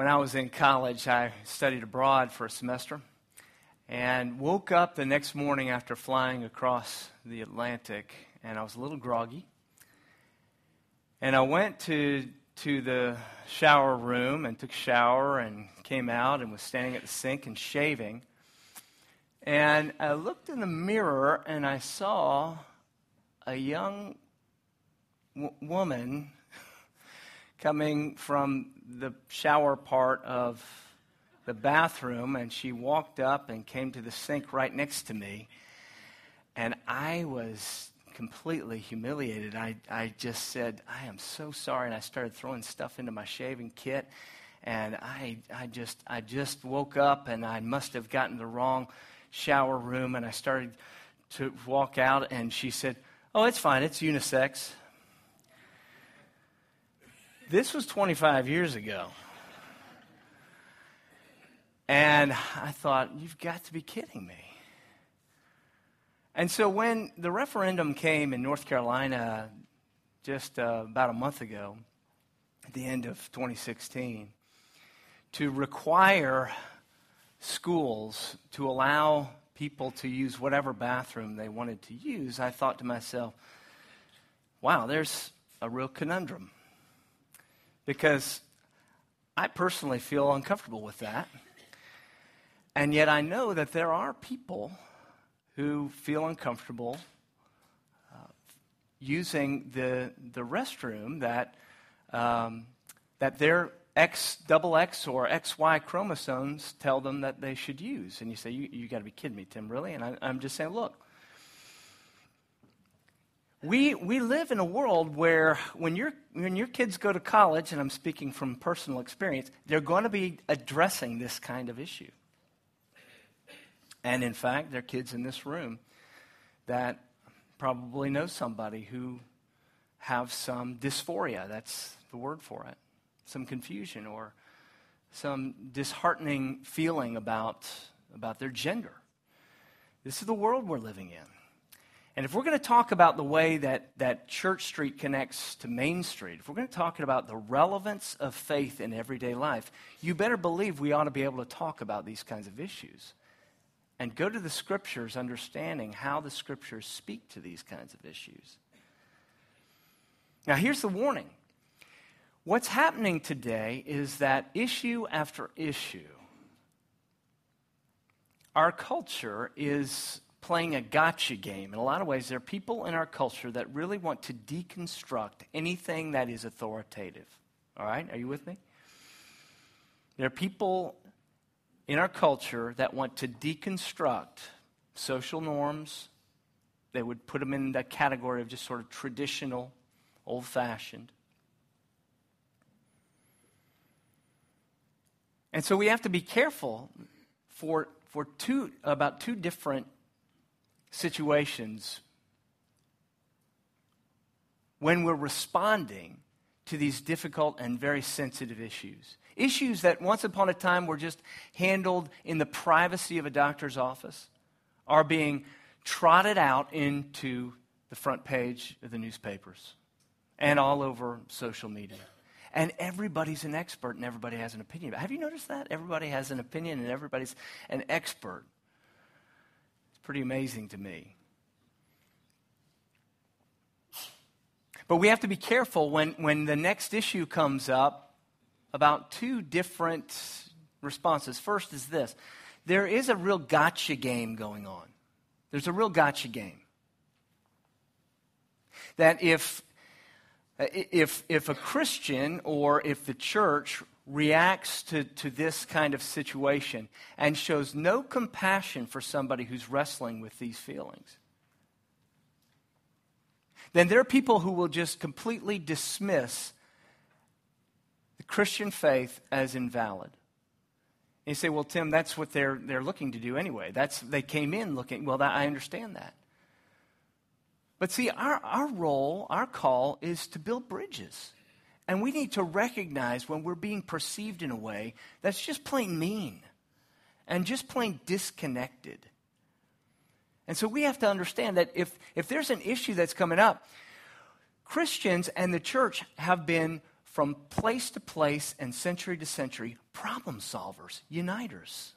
when I was in college, I studied abroad for a semester and woke up the next morning after flying across the Atlantic, and I was a little groggy. And I went to, to the shower room and took a shower and came out and was standing at the sink and shaving. And I looked in the mirror and I saw a young w- woman coming from the shower part of the bathroom, and she walked up and came to the sink right next to me. And I was completely humiliated. I, I just said, I am so sorry. And I started throwing stuff into my shaving kit. And I, I, just, I just woke up and I must have gotten the wrong shower room. And I started to walk out, and she said, Oh, it's fine. It's unisex. This was 25 years ago. And I thought, you've got to be kidding me. And so when the referendum came in North Carolina just uh, about a month ago, at the end of 2016, to require schools to allow people to use whatever bathroom they wanted to use, I thought to myself, wow, there's a real conundrum. Because I personally feel uncomfortable with that. And yet I know that there are people who feel uncomfortable uh, using the, the restroom that, um, that their X, double X or XY chromosomes tell them that they should use. And you say, You, you got to be kidding me, Tim, really? And I, I'm just saying, look, we, we live in a world where when, you when your kids go to college, and I'm speaking from personal experience, they're going to be addressing this kind of issue. And in fact, there are kids in this room that probably know somebody who have some dysphoria. That's the word for it. Some confusion or some disheartening feeling about, about their gender. This is the world we're living in. And if we're going to talk about the way that, that Church Street connects to Main Street, if we're going to talk about the relevance of faith in everyday life, you better believe we ought to be able to talk about these kinds of issues and go to the scriptures understanding how the scriptures speak to these kinds of issues. Now, here's the warning what's happening today is that issue after issue, our culture is playing a gotcha game. In a lot of ways, there are people in our culture that really want to deconstruct anything that is authoritative. All right? Are you with me? There are people in our culture that want to deconstruct social norms. They would put them in that category of just sort of traditional, old fashioned. And so we have to be careful for, for two, about two different situations when we're responding to these difficult and very sensitive issues. Issues that once upon a time were just handled in the privacy of a doctor's office are being trotted out into the front page of the newspapers and all over social media. And everybody's an expert and everybody has an opinion. Have you noticed that? Everybody has an opinion and everybody's an expert. Pretty amazing to me. But we have to be careful when, when the next issue comes up about two different responses. First is this there is a real gotcha game going on. There's a real gotcha game. That if, if, if a Christian or if the church reacts to, to this kind of situation and shows no compassion for somebody who's wrestling with these feelings, then there are people who will just completely dismiss the Christian faith as invalid. And you say, well, Tim, that's what they're, they're looking to do anyway. That's, they came in looking, well, that, I understand that. But see, our, our role, our call is to build bridges. And we need to recognize when we're being perceived in a way that's just plain mean and just plain disconnected. And so we have to understand that if, if there's an issue that's coming up, Christians and the church have been from place to place and century to century, problem solvers, uniters.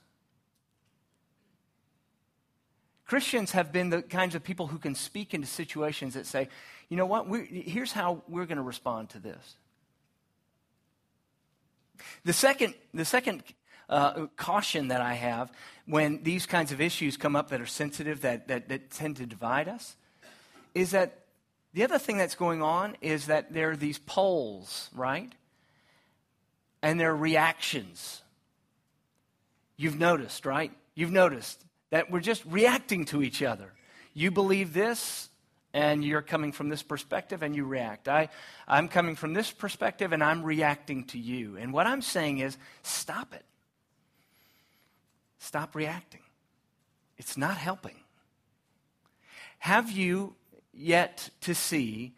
Christians have been the kinds of people who can speak into situations that say, you know what, we're, here's how we're going to respond to this. The second, the second uh, caution that I have when these kinds of issues come up that are sensitive, that, that, that tend to divide us, is that the other thing that's going on is that there are these poles, right? And there are reactions. You've noticed, right? You've noticed that we're just reacting to each other. You believe this, and you're coming from this perspective, and you react. I, I'm coming from this perspective, and I'm reacting to you. And what I'm saying is stop it. Stop reacting. It's not helping. Have you yet to see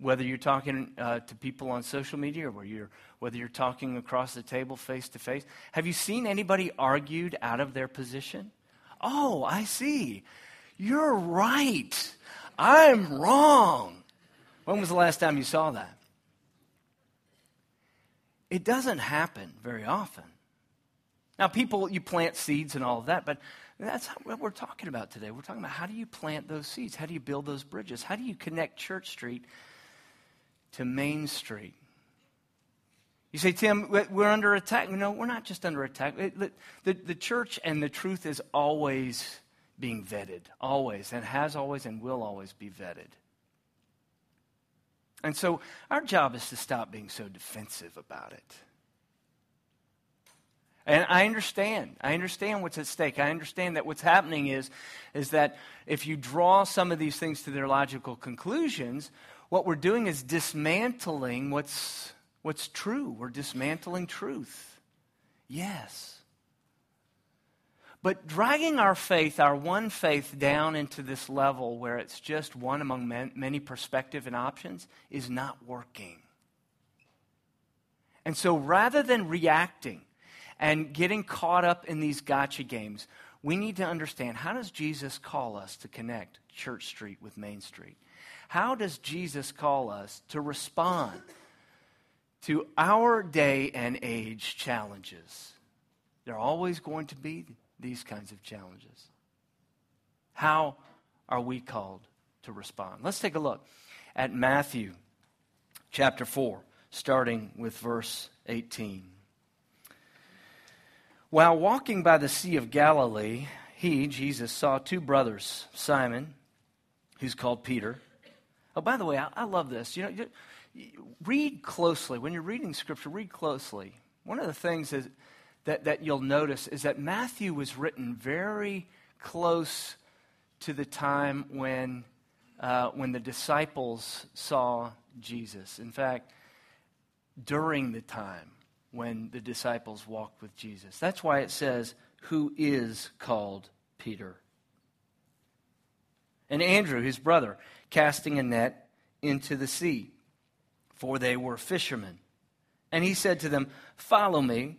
whether you're talking uh, to people on social media or you're, whether you're talking across the table face to face. Have you seen anybody argued out of their position? Oh, I see. You're right. I'm wrong. When was the last time you saw that? It doesn't happen very often. Now, people, you plant seeds and all of that, but that's what we're talking about today. We're talking about how do you plant those seeds? How do you build those bridges? How do you connect Church Street to Main Street? You say, Tim, we're under attack. No, we're not just under attack. The, the, the church and the truth is always being vetted, always, and has always and will always be vetted. And so our job is to stop being so defensive about it. And I understand. I understand what's at stake. I understand that what's happening is, is that if you draw some of these things to their logical conclusions, what we're doing is dismantling what's, what's true. We're dismantling truth. Yes. But dragging our faith, our one faith, down into this level where it's just one among many perspective and options is not working. And so rather than reacting, and getting caught up in these gotcha games, we need to understand how does Jesus call us to connect Church Street with Main Street? How does Jesus call us to respond to our day and age challenges? They're always going to be these kinds of challenges. How are we called to respond? Let's take a look at Matthew chapter 4, starting with verse 18. While walking by the Sea of Galilee, he, Jesus, saw two brothers, Simon, who's called Peter. Oh, by the way, I, I love this. You know, read closely. When you're reading Scripture, read closely. One of the things is, that, that you'll notice is that Matthew was written very close to the time when, uh, when the disciples saw Jesus. In fact, during the time when the disciples walked with Jesus. That's why it says, Who is called Peter? And Andrew, his brother, casting a net into the sea, for they were fishermen. And he said to them, Follow me,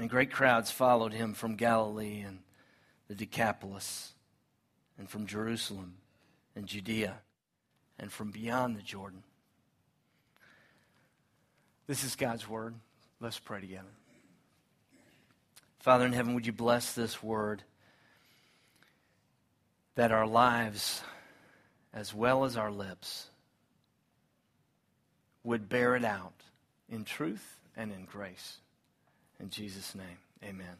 And great crowds followed him from Galilee and the Decapolis, and from Jerusalem and Judea, and from beyond the Jordan. This is God's word. Let's pray together. Father in heaven, would you bless this word that our lives, as well as our lips, would bear it out in truth and in grace. In Jesus' name, amen.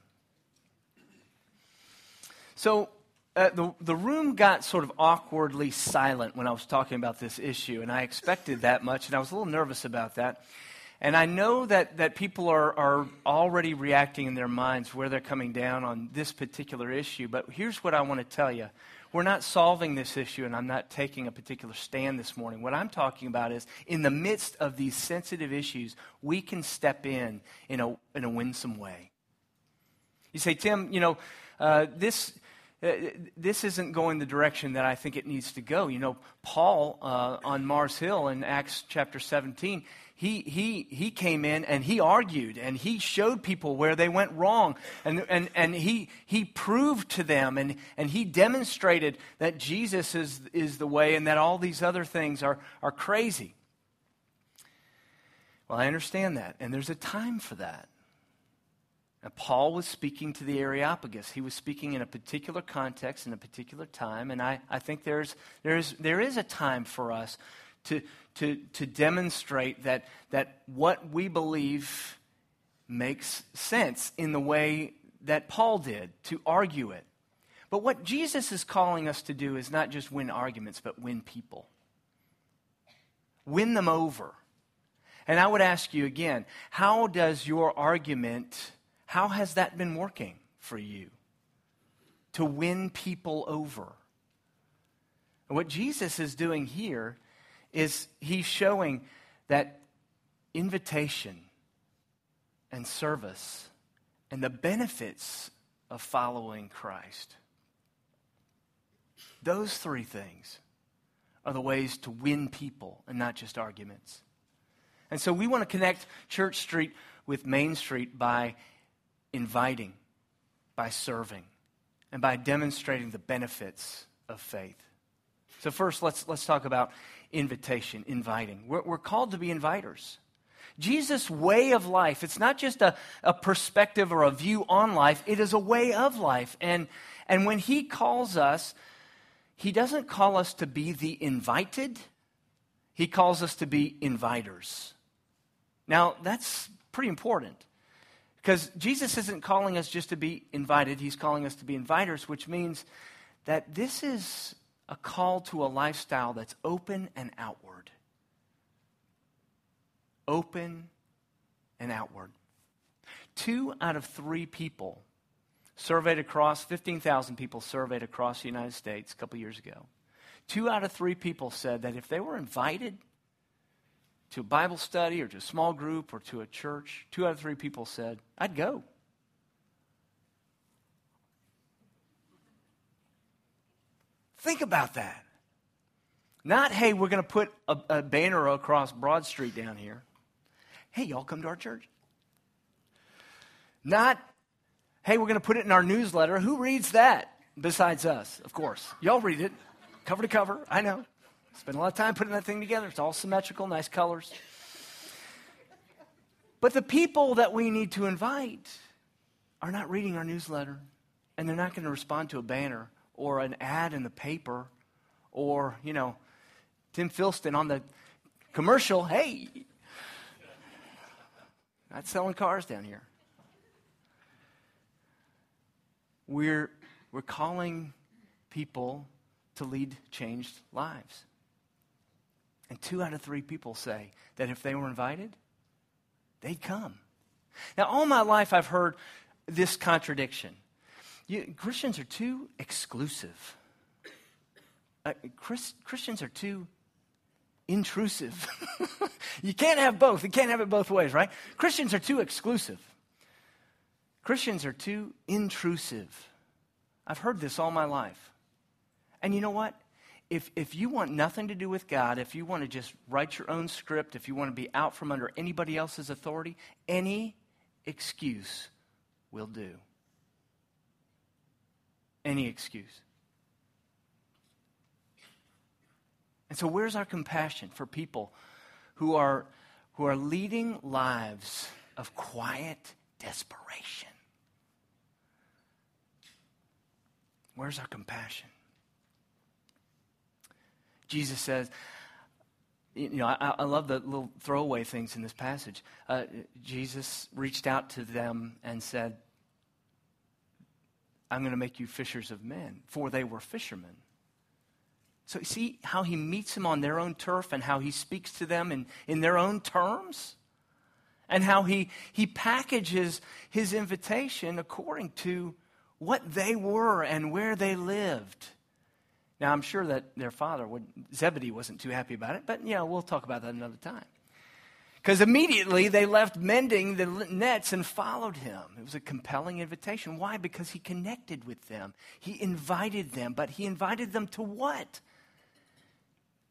So, uh, the, the room got sort of awkwardly silent when I was talking about this issue, and I expected that much, and I was a little nervous about that. And I know that, that people are, are already reacting in their minds where they're coming down on this particular issue. But here's what I want to tell you we're not solving this issue, and I'm not taking a particular stand this morning. What I'm talking about is in the midst of these sensitive issues, we can step in in a, in a winsome way. You say, Tim, you know, uh, this uh, this isn't going the direction that I think it needs to go. You know, Paul uh, on Mars Hill in Acts chapter 17, he, he, he came in and he argued and he showed people where they went wrong. And, and, and he, he proved to them and, and he demonstrated that Jesus is, is the way and that all these other things are, are crazy. Well, I understand that. And there's a time for that. And Paul was speaking to the Areopagus. He was speaking in a particular context, in a particular time. And I, I think there's, there's, there is a time for us to, to, to demonstrate that, that what we believe makes sense in the way that Paul did, to argue it. But what Jesus is calling us to do is not just win arguments, but win people. Win them over. And I would ask you again how does your argument how has that been working for you to win people over? What Jesus is doing here is he's showing that invitation and service and the benefits of following Christ. Those three things are the ways to win people and not just arguments. And so we want to connect Church Street with Main Street by inviting, by serving, and by demonstrating the benefits of faith. So, first, let's, let's talk about invitation, inviting. We're, we're called to be inviters. Jesus' way of life, it's not just a, a perspective or a view on life, it is a way of life. And, and when he calls us, he doesn't call us to be the invited, he calls us to be inviters. Now, that's pretty important. Because Jesus isn't calling us just to be invited, He's calling us to be inviters, which means that this is a call to a lifestyle that's open and outward. Open and outward. Two out of three people surveyed across, 15,000 people surveyed across the United States a couple years ago. Two out of three people said that if they were invited to a Bible study or to a small group or to a church, two out of three people said, I'd go. Think about that. Not, hey, we're going to put a, a, banner across Broad Street down here. Hey, y'all come to our church. Not, hey, we're going to put it in our newsletter. Who reads that besides us? Of course. Y'all read it, cover to cover. I know. Spend a lot of time putting that thing together. It's all symmetrical, nice colors. But the people that we need to invite are not reading our newsletter, and they're not going to respond to a banner or an ad in the paper or, you know, Tim Philston on the commercial. Hey, not selling cars down here. We're, we're calling people to lead changed lives. And two out of three people say that if they were invited, they'd come. Now, all my life, I've heard this contradiction. You, Christians are too exclusive. Uh, Chris, Christians are too intrusive. you can't have both. You can't have it both ways, right? Christians are too exclusive. Christians are too intrusive. I've heard this all my life. And you know what? if, if you want nothing to do with God, if you want to just write your own script, if you want to be out from under anybody else's authority, any excuse will do. Any excuse. And so, where's our compassion for people who are, who are leading lives of quiet desperation? Where's our compassion? Jesus says, you know, I, I, love the little throwaway things in this passage. Uh, Jesus reached out to them and said, I'm going to make you fishers of men, for they were fishermen. So, see how he meets them on their own turf and how he speaks to them in, in their own terms? And how he, he packages his invitation according to what they were and where they lived. Now, I'm sure that their father, would, Zebedee, wasn't too happy about it, but, know, we'll talk about that another time. Because immediately they left mending the nets and followed him. It was a compelling invitation. Why? Because he connected with them. He invited them, but he invited them to what?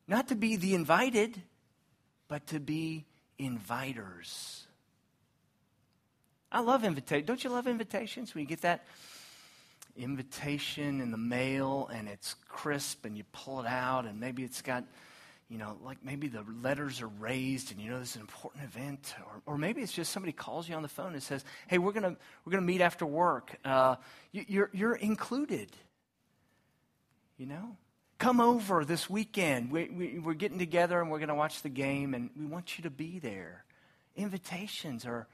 Not to be the invited, but to be inviters. I love invitations. Don't you love invitations when you get that invitation in the mail and it's crisp and you pull it out and maybe it's got, you know, like maybe the letters are raised and you know this is an important event or, or maybe it's just somebody calls you on the phone and says, hey, we're going we're gonna meet after work. Uh, you, you're, you're included, you know? Come over this weekend. We, we, we're getting together and we're going to watch the game and we want you to be there. Invitations are,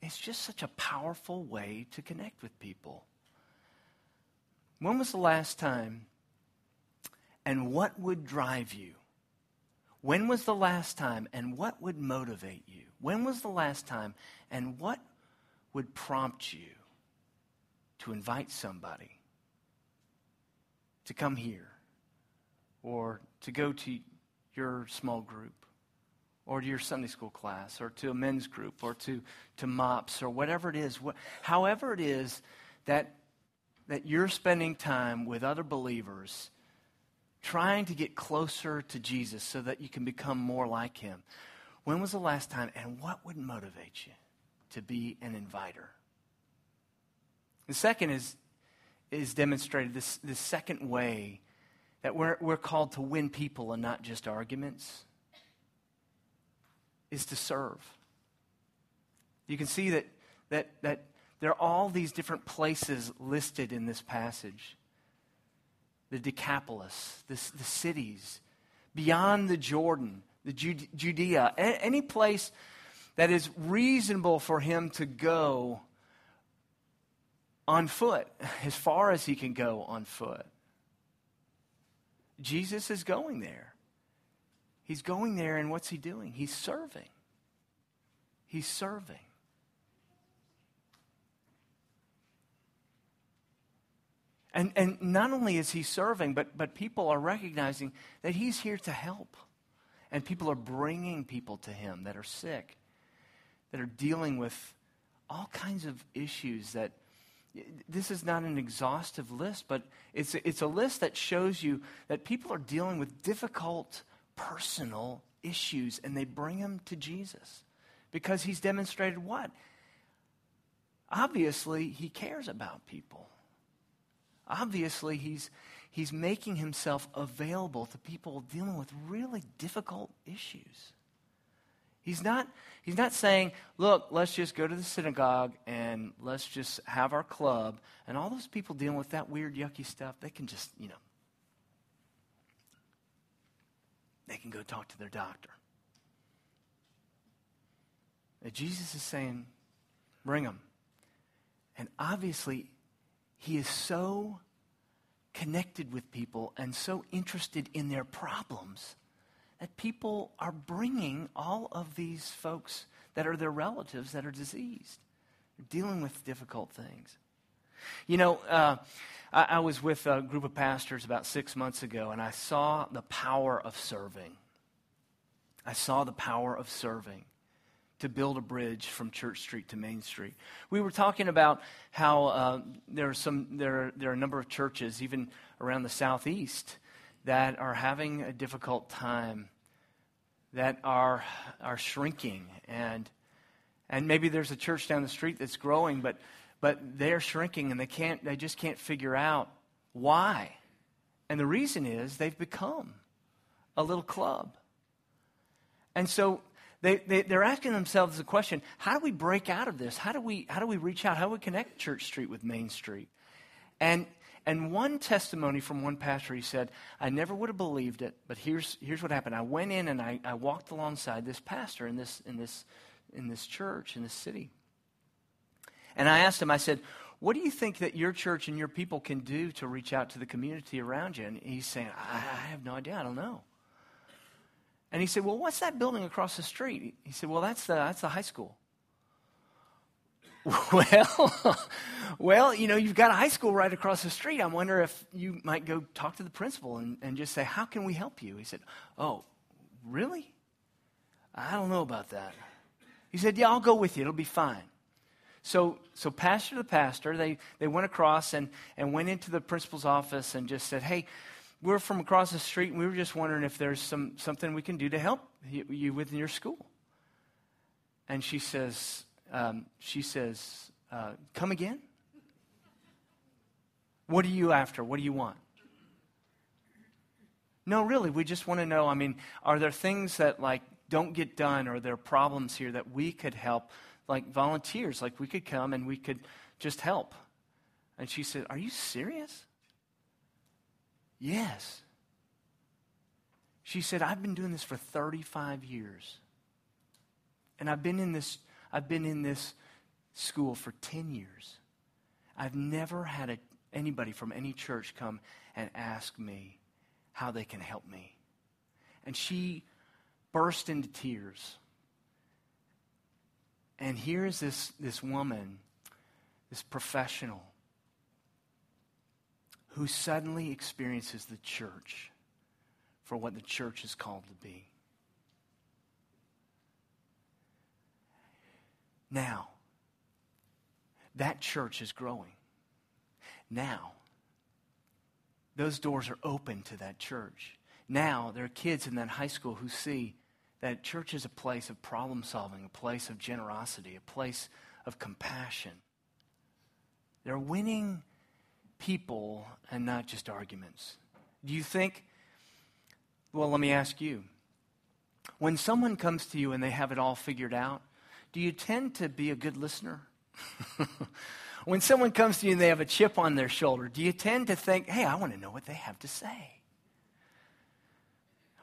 it's just such a powerful way to connect with people. When was the last time and what would drive you? When was the last time and what would motivate you? When was the last time and what would prompt you to invite somebody to come here or to go to your small group or to your Sunday school class or to a men's group or to, to MOPS or whatever it is, wh- however it is that that you're spending time with other believers trying to get closer to Jesus so that you can become more like him. When was the last time and what would motivate you to be an inviter? The second is, is demonstrated this, this second way that we're, we're called to win people and not just arguments is to serve. You can see that, that, that there are all these different places listed in this passage the Decapolis, the, the cities, beyond the Jordan, the Judea, any place that is reasonable for him to go on foot, as far as he can go on foot. Jesus is going there. He's going there, and what's he doing? He's serving. He's serving. And, and not only is he serving, but, but people are recognizing that he's here to help. And people are bringing people to him that are sick, that are dealing with all kinds of issues that this is not an exhaustive list, but it's, it's a list that shows you that people are dealing with difficult personal issues and they bring them to Jesus because he's demonstrated what? Obviously, he cares about people. Obviously, he's, he's making himself available to people dealing with really difficult issues. He's not, he's not saying, look, let's just go to the synagogue and let's just have our club. And all those people dealing with that weird, yucky stuff, they can just, you know, they can go talk to their doctor. And Jesus is saying, bring them. And obviously, he is so connected with people and so interested in their problems that people are bringing all of these folks that are their relatives that are diseased, dealing with difficult things. You know, uh, I, I was with a group of pastors about six months ago, and I saw the power of serving. I saw the power of serving to build a bridge from Church Street to Main Street. We were talking about how uh, there, are some, there, there are a number of churches, even around the southeast, that are having a difficult time, that are, are shrinking. And, and maybe there's a church down the street that's growing, but, but they're shrinking and they, can't, they just can't figure out why. And the reason is they've become a little club. And so they, they, they're asking themselves the question how do we break out of this? How do we, how do we reach out? How do we connect Church Street with Main Street? And, and one testimony from one pastor, he said, I never would have believed it, but here's, here's what happened. I went in and I, I walked alongside this pastor in this, in, this, in this church, in this city. And I asked him, I said, what do you think that your church and your people can do to reach out to the community around you? And he's saying, I, I have no idea. I don't know. And he said, Well, what's that building across the street? He said, Well, that's the, that's the high school. Well, well, you know, you've got a high school right across the street. I wonder if you might go talk to the principal and, and just say, How can we help you? He said, Oh, really? I don't know about that. He said, Yeah, I'll go with you. It'll be fine. So, so pastor to pastor, they, they went across and, and went into the principal's office and just said, Hey, we're from across the street and we were just wondering if there's some, something we can do to help you, you with your school. And she says, um, she says, uh, Come again? What are you after? What do you want? No, really, we just want to know. I mean, are there things that like don't get done, or are there problems here that we could help, like volunteers, like we could come and we could just help? And she said, Are you serious? Yes. She said, I've been doing this for 35 years. And I've been in this I've been in this school for 10 years. I've never had a, anybody from any church come and ask me how they can help me. And she burst into tears. And here's this, this woman, this professional, who suddenly experiences the church for what the church is called to be. Now, that church is growing. Now, those doors are open to that church. Now, there are kids in that high school who see that church is a place of problem solving, a place of generosity, a place of compassion. They're winning people and not just arguments. Do you think? Well, let me ask you. When someone comes to you and they have it all figured out, do you tend to be a good listener? when someone comes to you and they have a chip on their shoulder, do you tend to think, hey, I want to know what they have to say?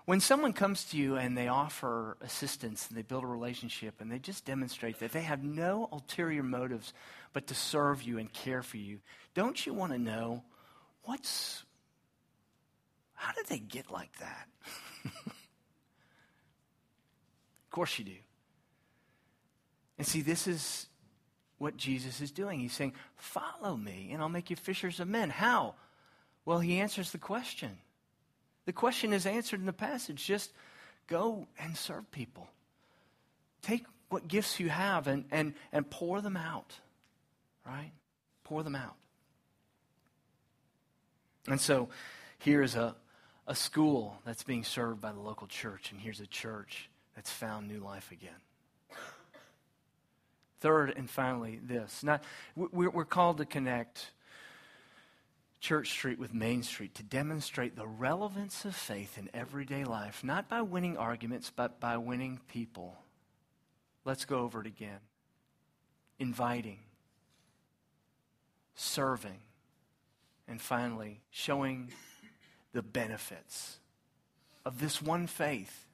When someone comes to you and they offer assistance and they build a relationship and they just demonstrate that they have no ulterior motives but to serve you and care for you, don't you want to know what's, how did they get like that? of course you do. And see, this is what Jesus is doing. He's saying, Follow me, and I'll make you fishers of men. How? Well, he answers the question. The question is answered in the passage. Just go and serve people. Take what gifts you have and, and, and pour them out, right? Pour them out. And so here's a, a school that's being served by the local church, and here's a church that's found new life again. Third and finally, this. Not, we're called to connect Church Street with Main Street to demonstrate the relevance of faith in everyday life, not by winning arguments, but by winning people. Let's go over it again. Inviting, serving, and finally, showing the benefits of this one faith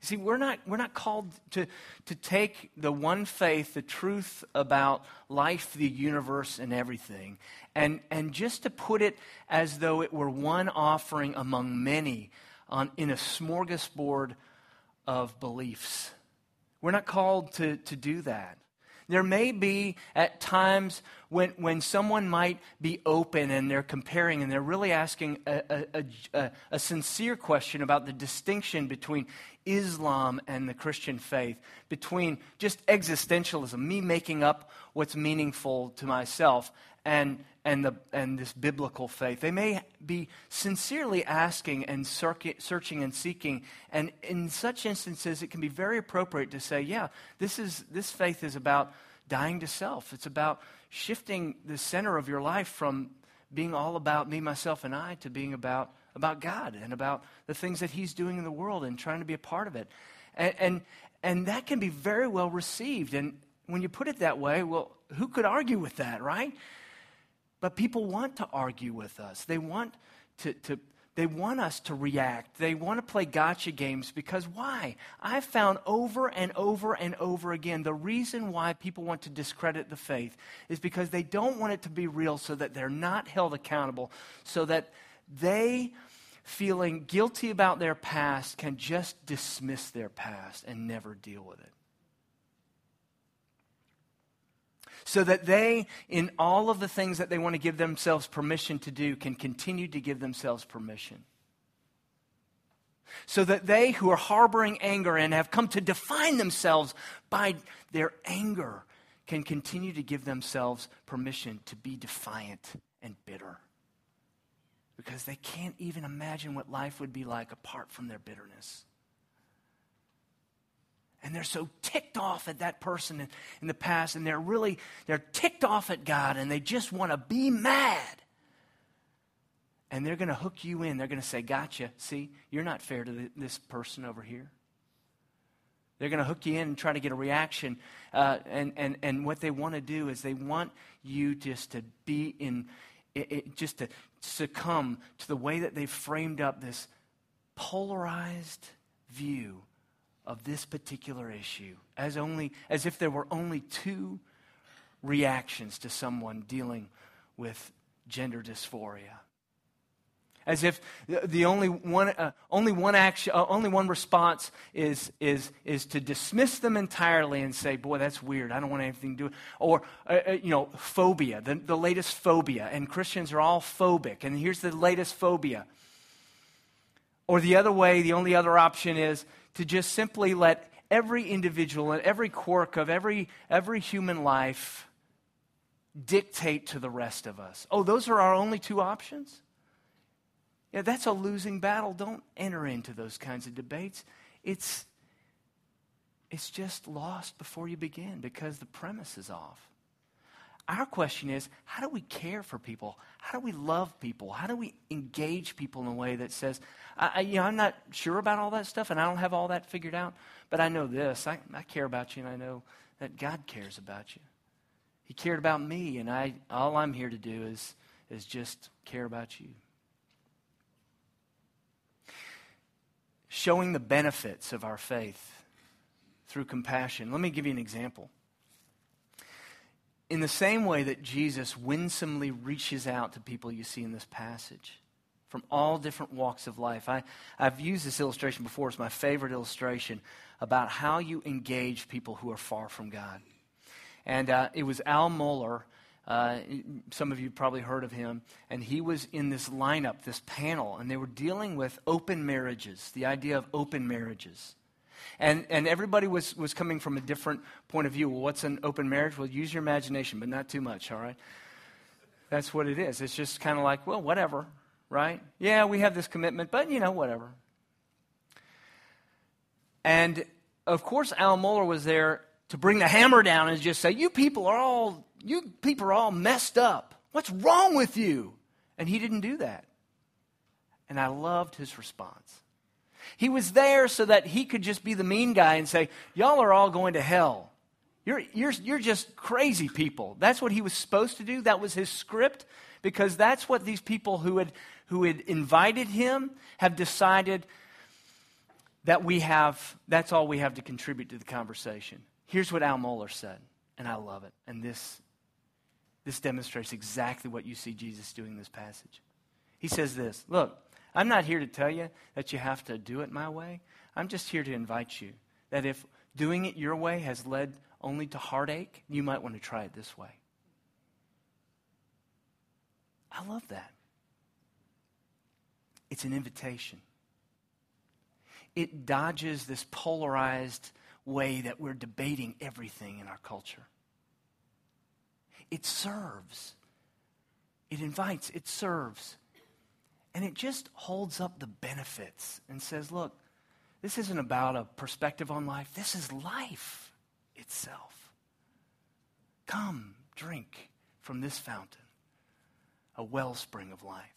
You See, we're not, we're not called to, to take the one faith, the truth about life, the universe, and everything, and, and just to put it as though it were one offering among many on, in a smorgasbord of beliefs. We're not called to, to do that. There may be at times when, when someone might be open and they're comparing and they're really asking a, a, a, a, sincere question about the distinction between Islam and the Christian faith, between just existentialism, me making up what's meaningful to myself, and, and, the, and this biblical faith. They may be sincerely asking and searching and seeking. And in such instances, it can be very appropriate to say, yeah, this, is, this faith is about dying to self. It's about shifting the center of your life from being all about me, myself, and I to being about about God and about the things that He's doing in the world and trying to be a part of it. And, and, and that can be very well received. And when you put it that way, well, who could argue with that, right? But people want to argue with us. They want to, to they want us to react. They want to play gotcha games because why? I've found over and over and over again the reason why people want to discredit the faith is because they don't want it to be real so that they're not held accountable, so that they, feeling guilty about their past, can just dismiss their past and never deal with it. So that they, in all of the things that they want to give themselves permission to do, can continue to give themselves permission. So that they who are harboring anger and have come to define themselves by their anger can continue to give themselves permission to be defiant and bitter. Because they can't even imagine what life would be like apart from their bitterness and they're so ticked off at that person in, in the past and they're really they're ticked off at god and they just want to be mad. And they're going to hook you in. They're going to say gotcha. See you're not fair to this person over here. They're going to hook you in and try to get a reaction uh, and, and, and what they want to do is they want you just to be in it, it, just to succumb to the way that they've framed up this polarized view of this particular issue as only as if there were only two reactions to someone dealing with gender dysphoria as if the only one, uh, only one action, uh, only one response is, is, is to dismiss them entirely and say, boy, that's weird. I don't want anything to do with Or, uh, uh, you know, phobia, the, the latest phobia. And Christians are all phobic. And here's the latest phobia. Or the other way, the only other option is to just simply let every individual and every quirk of every, every human life dictate to the rest of us. Oh, those are our only two options? Yeah, that's a losing battle. Don't enter into those kinds of debates. It's, it's just lost before you begin because the premise is off. Our question is how do we care for people? How do we love people? How do we engage people in a way that says, I, you know, I'm not sure about all that stuff and I don't have all that figured out, but I know this. I, I care about you and I know that God cares about you. He cared about me, and I, all I'm here to do is, is just care about you. Showing the benefits of our faith through compassion. Let me give you an example in the same way that Jesus winsomely reaches out to people you see in this passage from all different walks of life. I, I've used this illustration before. It's my favorite illustration about how you engage people who are far from God. And uh, it was Al Mohler. Uh, some of you probably heard of him. And he was in this lineup, this panel, and they were dealing with open marriages, the idea of open marriages. And, and everybody was, was coming from a different point of view. Well, what's an open marriage? Well, use your imagination, but not too much, all right? That's what it is. It's just kind of like, well, whatever, right? Yeah, we have this commitment, but, you know, whatever. And, of course, Al Mohler was there to bring the hammer down and just say, you people are all, you people are all messed up. What's wrong with you? And he didn't do that. And I loved his response. He was there so that he could just be the mean guy and say, Y'all are all going to hell. You're, you're, you're just crazy people. That's what he was supposed to do. That was his script because that's what these people who had, who had invited him have decided that we have, that's all we have to contribute to the conversation. Here's what Al Mohler said, and I love it. And this, this demonstrates exactly what you see Jesus doing in this passage. He says this Look, I'm not here to tell you that you have to do it my way. I'm just here to invite you that if doing it your way has led only to heartache, you might want to try it this way. I love that. It's an invitation. It dodges this polarized way that we're debating everything in our culture. It serves. It invites, it serves. And it just holds up the benefits and says, look, this isn't about a perspective on life. This is life itself. Come, drink from this fountain, a wellspring of life.